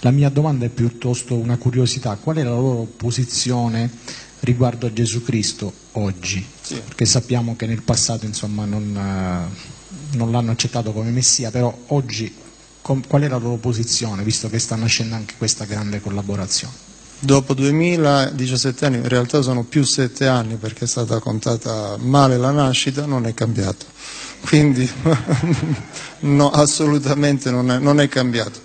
La mia domanda è piuttosto una curiosità, qual è la loro posizione riguardo a Gesù Cristo oggi? Sì. Perché sappiamo che nel passato insomma, non, eh, non l'hanno accettato come Messia, però oggi com- qual è la loro posizione, visto che sta nascendo anche questa grande collaborazione? Dopo 2017 anni, in realtà sono più 7 anni perché è stata contata male la nascita, non è cambiato. Quindi no, assolutamente non è, non è cambiato.